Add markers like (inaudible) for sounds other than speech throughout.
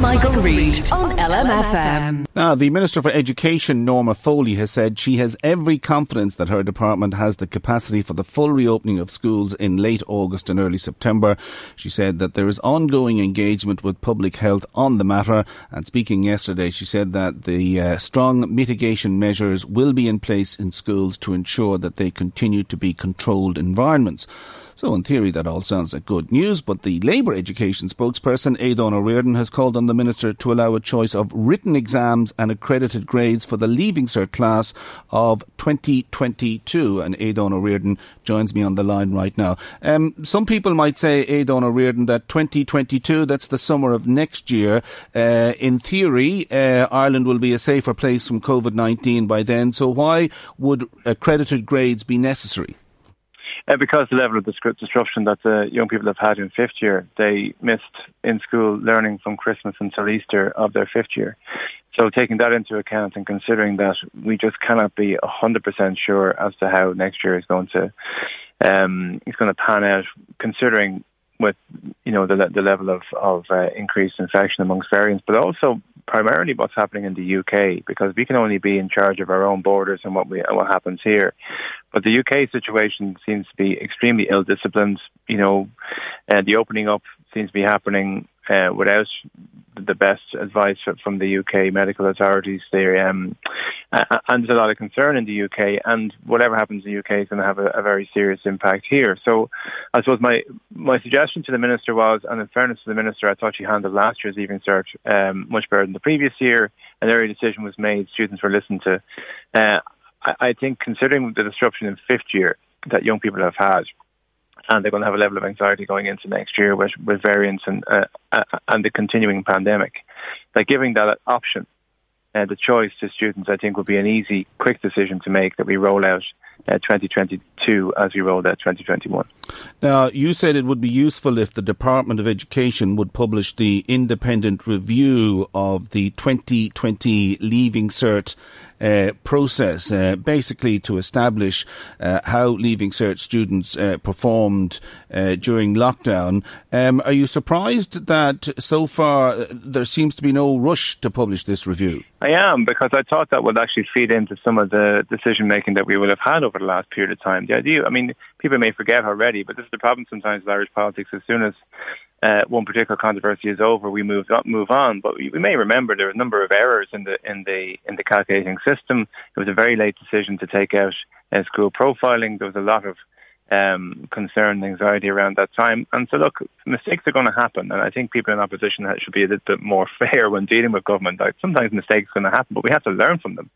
Michael, Reade on LMFM. Now, the Minister for Education, Norma Foley, has said she has every confidence that her department has the capacity for the full reopening of schools in late August and early September. She said that there is ongoing engagement with public health on the matter. And speaking yesterday, she said that the uh, strong mitigation measures will be in place in schools to ensure that they continue to be controlled environments. So, in theory, that all sounds like good news, but the Labour education spokesperson, Aodhán Ó Ríordáin, has called on the Minister to allow a choice of written exams and accredited grades for the Leaving Cert class of 2022. And Aodhán Ó Ríordáin joins me on the line right now. Um, some people might say, Aodhán Ó Ríordáin, that 2022, that's the summer of next year. Uh, in theory, uh, Ireland will be a safer place from COVID 19 by then. So, why would accredited grades be necessary? Uh, because the level of disruption that the young people have had in fifth year, they missed in school learning from Christmas until Easter of their fifth year. So taking that into account and considering that we just cannot be 100% sure as to how next year is going to um, is going to pan out, considering with you know the the level of of uh, increased infection amongst variants, but also primarily what's happening in the UK because we can only be in charge of our own borders and what we what happens here. But the UK situation seems to be extremely ill disciplined. You know, and the opening up seems to be happening uh, without the best advice from the UK medical authorities. There, um, and there's a lot of concern in the UK, and whatever happens in the UK is going to have a, a, very serious impact here. So, I suppose my my suggestion to the minister was, and in fairness to the minister, I thought she handled last year's Leaving Cert um, much better than the previous year. An early decision was made; students were listened to. Uh, I, I think, considering the disruption in fifth year that young people have had and they're going to have a level of anxiety going into next year with, with variants and uh, uh, and the continuing pandemic. That giving that option, uh, the choice to students, I think would be an easy, quick decision to make that we roll out uh, 2022 as we rolled out 2021. Now, you said it would be useful if the Department of Education would publish the independent review of the 2020 Leaving Cert uh, process, uh, basically to establish uh, how Leaving Cert students uh, performed uh, during lockdown. Um, are you surprised that so far there seems to be no rush to publish this review? I am because I thought that would actually feed into some of the decision making that we would have had over the last period of time. The idea, I mean, people may forget already, but this is the problem sometimes with Irish politics. As soon as uh, one particular controversy is over, we move on, move on. But we, may remember there were a number of errors in the in the in the calculating system. It was a very late decision to take out uh, school profiling. There was a lot of um, concern and anxiety around that time. And so, look, mistakes are going to happen, and I think people in opposition should be a little bit more (laughs) fair when dealing with government. Like sometimes mistakes are going to happen, but we have to learn from them.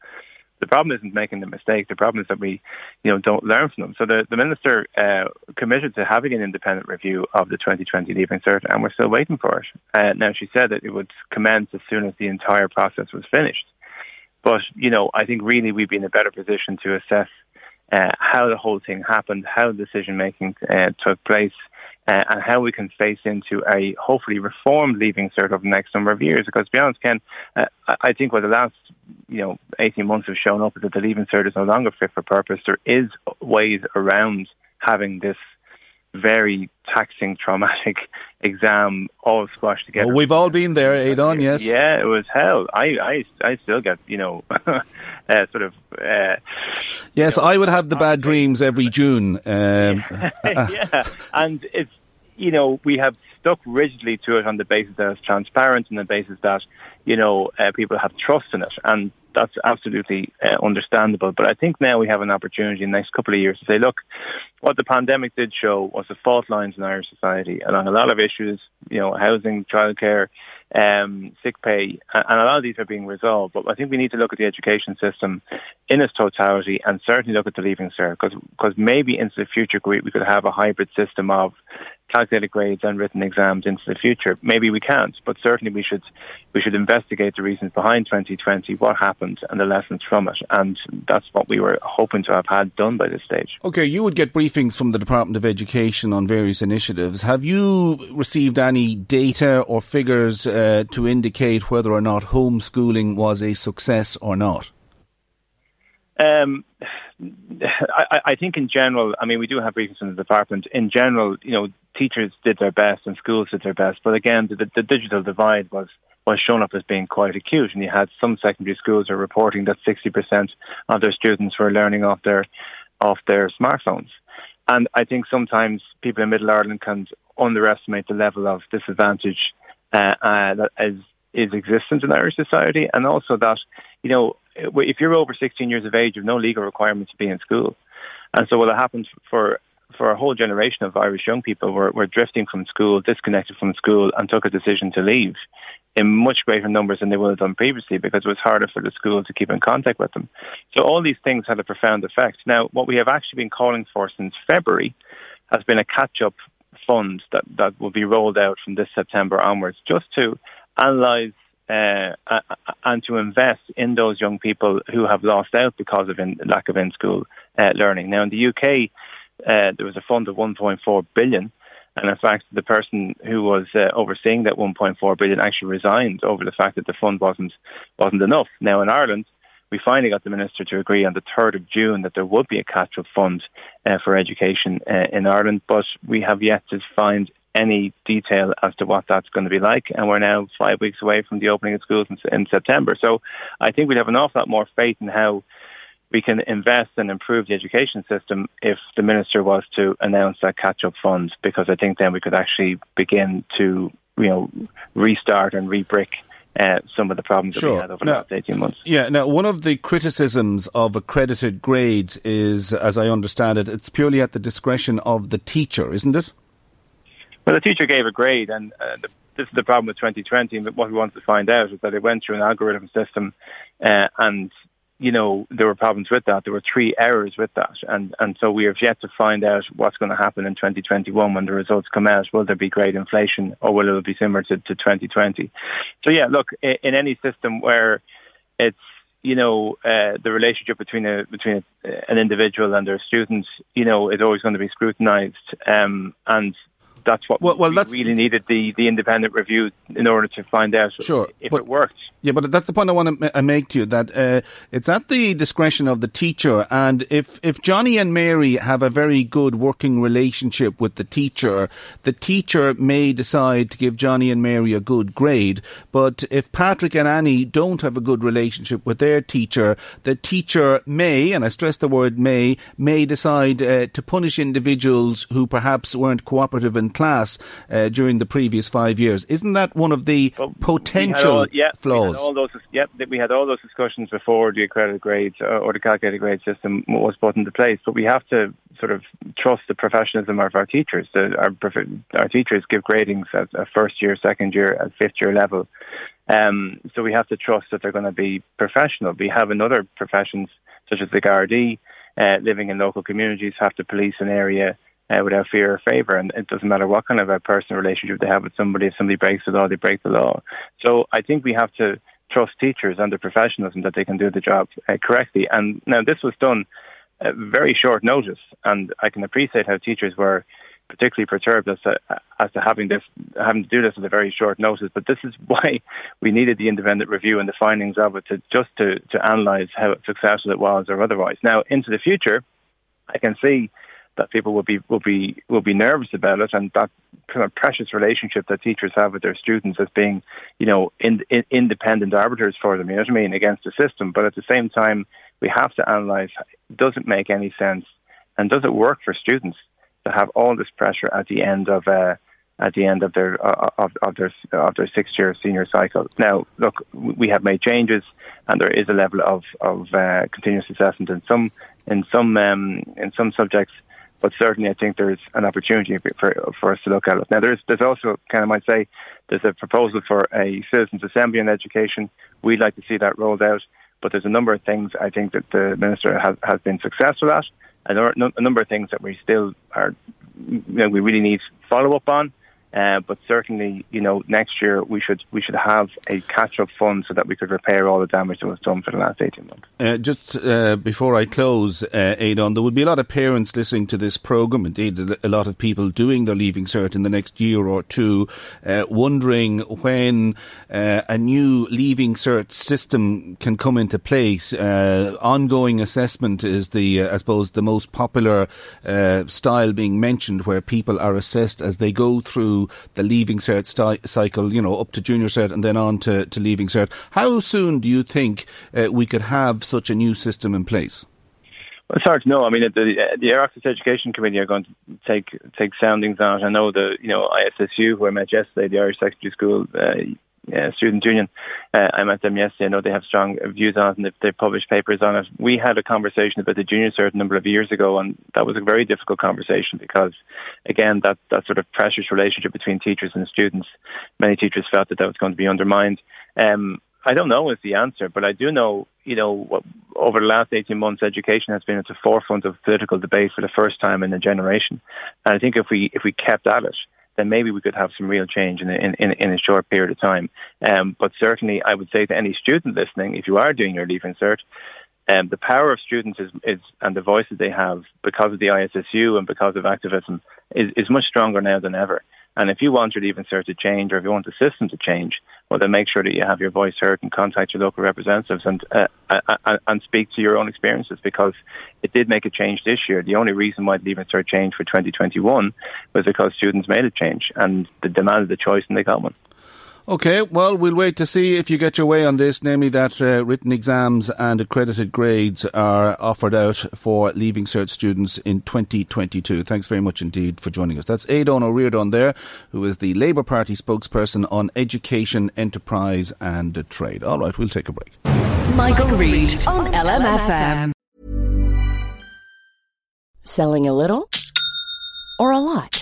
The problem isn't making the mistake. The problem is that we, you know, don't learn from them. So the, the minister uh, committed to having an independent review of the 2020 Leaving Cert, and we're still waiting for it. Uh, now she said that it would commence as soon as the entire process was finished. But you know, I think really we'd be in a better position to assess uh, how the whole thing happened, how decision making uh, took place, uh, and how we can face into a hopefully reformed leaving cert over the next number of years. Because to be honest, Ken, uh, I think what the last you know 18 months have shown up is that the leaving cert is no longer fit for purpose. There is ways around having this very taxing, traumatic (laughs) exam all squashed together. Well, we've all been there, Aodhán, yes. Yeah, it was hell. I, I, I still get, you know, (laughs) uh, sort of. Uh, yes, you know, I would have the bad dreams every June. Um, (laughs) (laughs) yeah, and it's, you know, we have stuck rigidly to it on the basis that it's transparent and the basis that, you know, uh, people have trust in it. And that's absolutely uh, understandable. But I think now we have an opportunity in the next couple of years to say, look, what the pandemic did show was the fault lines in Irish society along a lot of issues, you know, housing, childcare, um, sick pay, and a lot of these are being resolved. But I think we need to look at the education system in its totality and certainly look at the Leaving Cert because maybe into the future we, we could have a hybrid system of calculated grades and written exams into the future. Maybe we can't, but certainly we should we should investigate the reasons behind 2020, what happened, and the lessons from it. And that's what we were hoping to have had done by this stage. Okay, you would get briefings from the Department of Education on various initiatives. Have you received any data or figures uh, to indicate whether or not homeschooling was a success or not? Um, I, I think in general, I mean, we do have briefings from the department. In general, you know, teachers did their best and schools did their best. But again, the, the digital divide was was shown up as being quite acute, and you had some secondary schools are reporting that 60% of their students were learning off their off their smartphones. And I think sometimes people in Middle Ireland can underestimate the level of disadvantage uh, uh, that is is existent in Irish society, and also that you know if you're over 16 years of age, you have no legal requirement to be in school. And so what happened for for a whole generation of Irish young people were, were drifting from school, disconnected from school, and took a decision to leave in much greater numbers than they would have done previously because it was harder for the school to keep in contact with them. So all these things had a profound effect. Now, what we have actually been calling for since February has been a catch-up fund that, that will be rolled out from this September onwards, just to analyse uh, and to invest in those young people who have lost out because of in, lack of in-school uh, learning. Now, in the UK, uh, there was a fund of 1.4 billion, and in fact, the person who was uh, overseeing that 1.4 billion actually resigned over the fact that the fund wasn't wasn't enough. Now, in Ireland, we finally got the minister to agree on the 3rd of June that there would be a catch-up fund uh, for education uh, in Ireland, but we have yet to find any detail as to what that's going to be like. And we're now five weeks away from the opening of schools in, in September. So I think we'd have an awful lot more faith in how we can invest and improve the education system if the minister was to announce that catch-up fund, because I think then we could actually begin to, you know, restart and rebrick uh, some of the problems sure. that we had over now, the last 18 months. Yeah, now one of the criticisms of accredited grades is, as I understand it, it's purely at the discretion of the teacher, isn't it? Well, the teacher gave a grade, and uh, this is the problem with 2020. But what we wanted to find out is that it went through an algorithm system, uh, and you know there were problems with that. There were three errors with that, and and so we have yet to find out what's going to happen in 2021 when the results come out. Will there be grade inflation, or will it be similar to, to 2020? So yeah, look, in, in any system where it's you know, uh, the relationship between a between a, an individual and their students, you know, is always going to be scrutinised. Um, and that's what well, well, we that's, really needed the, the independent review in order to find out sure, if but, it worked. Yeah, but that's the point I want to make to you that uh, it's at the discretion of the teacher, and if if Johnny and Mary have a very good working relationship with the teacher, the teacher may decide to give Johnny and Mary a good grade. But if Patrick and Annie don't have a good relationship with their teacher, the teacher may, and I stress the word may, may decide uh, to punish individuals who perhaps weren't cooperative and class uh, during the previous five years. Isn't that one of the well, potential all, yeah, flaws? all those, yeah, we had all those discussions before the accredited grades uh, or the calculated grade system was put into place. But we have to sort of trust the professionalism of our teachers. The, our, our teachers give gradings at a first year, second year, at fifth year level. Um, so we have to trust that they're going to be professional. We have in other professions, such as the Gardaí, uh, living in local communities, have to police an area uh, without fear or favour. And it doesn't matter what kind of a personal relationship they have with somebody. If somebody breaks the law, they break the law. So I think we have to trust teachers and their professionalism that they can do the job uh, correctly. And now this was done at very short notice, and I can appreciate how teachers were particularly perturbed as to, as to having this having to do this at a very short notice. But this is (laughs) why we needed the independent review and the findings of it to just to to analyse how successful it was or otherwise. Now into the future, I can see that people will be will be will be nervous about it, and that kind of precious relationship that teachers have with their students as being, you know, in, in, independent arbiters for them. You know what I mean against the system, but at the same time, we have to analyse: does it make any sense, and does it work for students to have all this pressure at the end of uh, at the end of their uh, of, of their of their sixth year senior cycle. Now, look, we have made changes, and there is a level of of uh, continuous assessment in some in some um, in some subjects. But certainly, I think there's an opportunity for for us to look at it. Now, there's there's also kind of might say there's a proposal for a citizens' assembly in education. We'd like to see that rolled out. But there's a number of things I think that the minister has has been successful at. And there are a number of things that we still are, you know, we really need follow up on. Uh, but certainly, you know, next year we should we should have a catch-up fund so that we could repair all the damage that was done for the last eighteen months. Uh, just uh, before I close, uh, Aodhán, there will be a lot of parents listening to this program. Indeed, a lot of people doing their leaving cert in the next year or two, uh, wondering when uh, a new leaving cert system can come into place. Uh, ongoing assessment is the, I suppose, the most popular style being mentioned, where people are assessed as they go through the leaving cert sti- cycle, you know, up to junior cert and then on to, to leaving cert. How soon do you think uh, we could have such a new system in place? Well, it's hard to know. I mean, the the Oireachtas Education Committee are going to take take soundings on. I know the you know ISSU, who I met yesterday, the Irish Secondary School uh, uh, Student Union. Uh, I met them yesterday. I know they have strong views on it and they've, they've published papers on it. We had a conversation about the junior cert a number of years ago, and that was a very difficult conversation because, again, that, that sort of precious relationship between teachers and students, many teachers felt that that was going to be undermined. Um, I don't know is the answer, but I do know, you know, what, over the last 18 months, education has been at the forefront of political debate for the first time in a generation. And I think if we if we kept at it, then maybe we could have some real change in, in, in a short period of time. Um, but certainly, I would say to any student listening, if you are doing your Leaving Cert, um, the power of students is, is, and the voices they have because of the ISSU and because of activism is, is much stronger now than ever. And if you want your Leaving Cert to change or if you want the system to change, well, then make sure that you have your voice heard and contact your local representatives and uh, uh, uh, and speak to your own experiences because it did make a change this year. The only reason why the Leaving Cert changed for 2021 was because students made a change and they demanded the choice and they got one. Okay, well, we'll wait to see if you get your way on this, namely that uh, written exams and accredited grades are offered out for Leaving Cert students in 2022. Thanks very much indeed for joining us. That's Aodhán Ó Ríordáin there, who is the Labour Party spokesperson on education, enterprise and trade. All right, we'll take a break. Michael, Michael Reade on LMFM. Selling a little or a lot?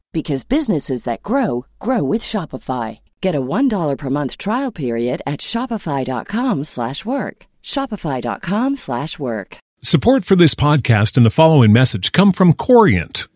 because businesses that grow grow with Shopify. Get a $1 per month trial period at shopify.com/work. shopify.com/work. Support for this podcast and the following message come from Corient.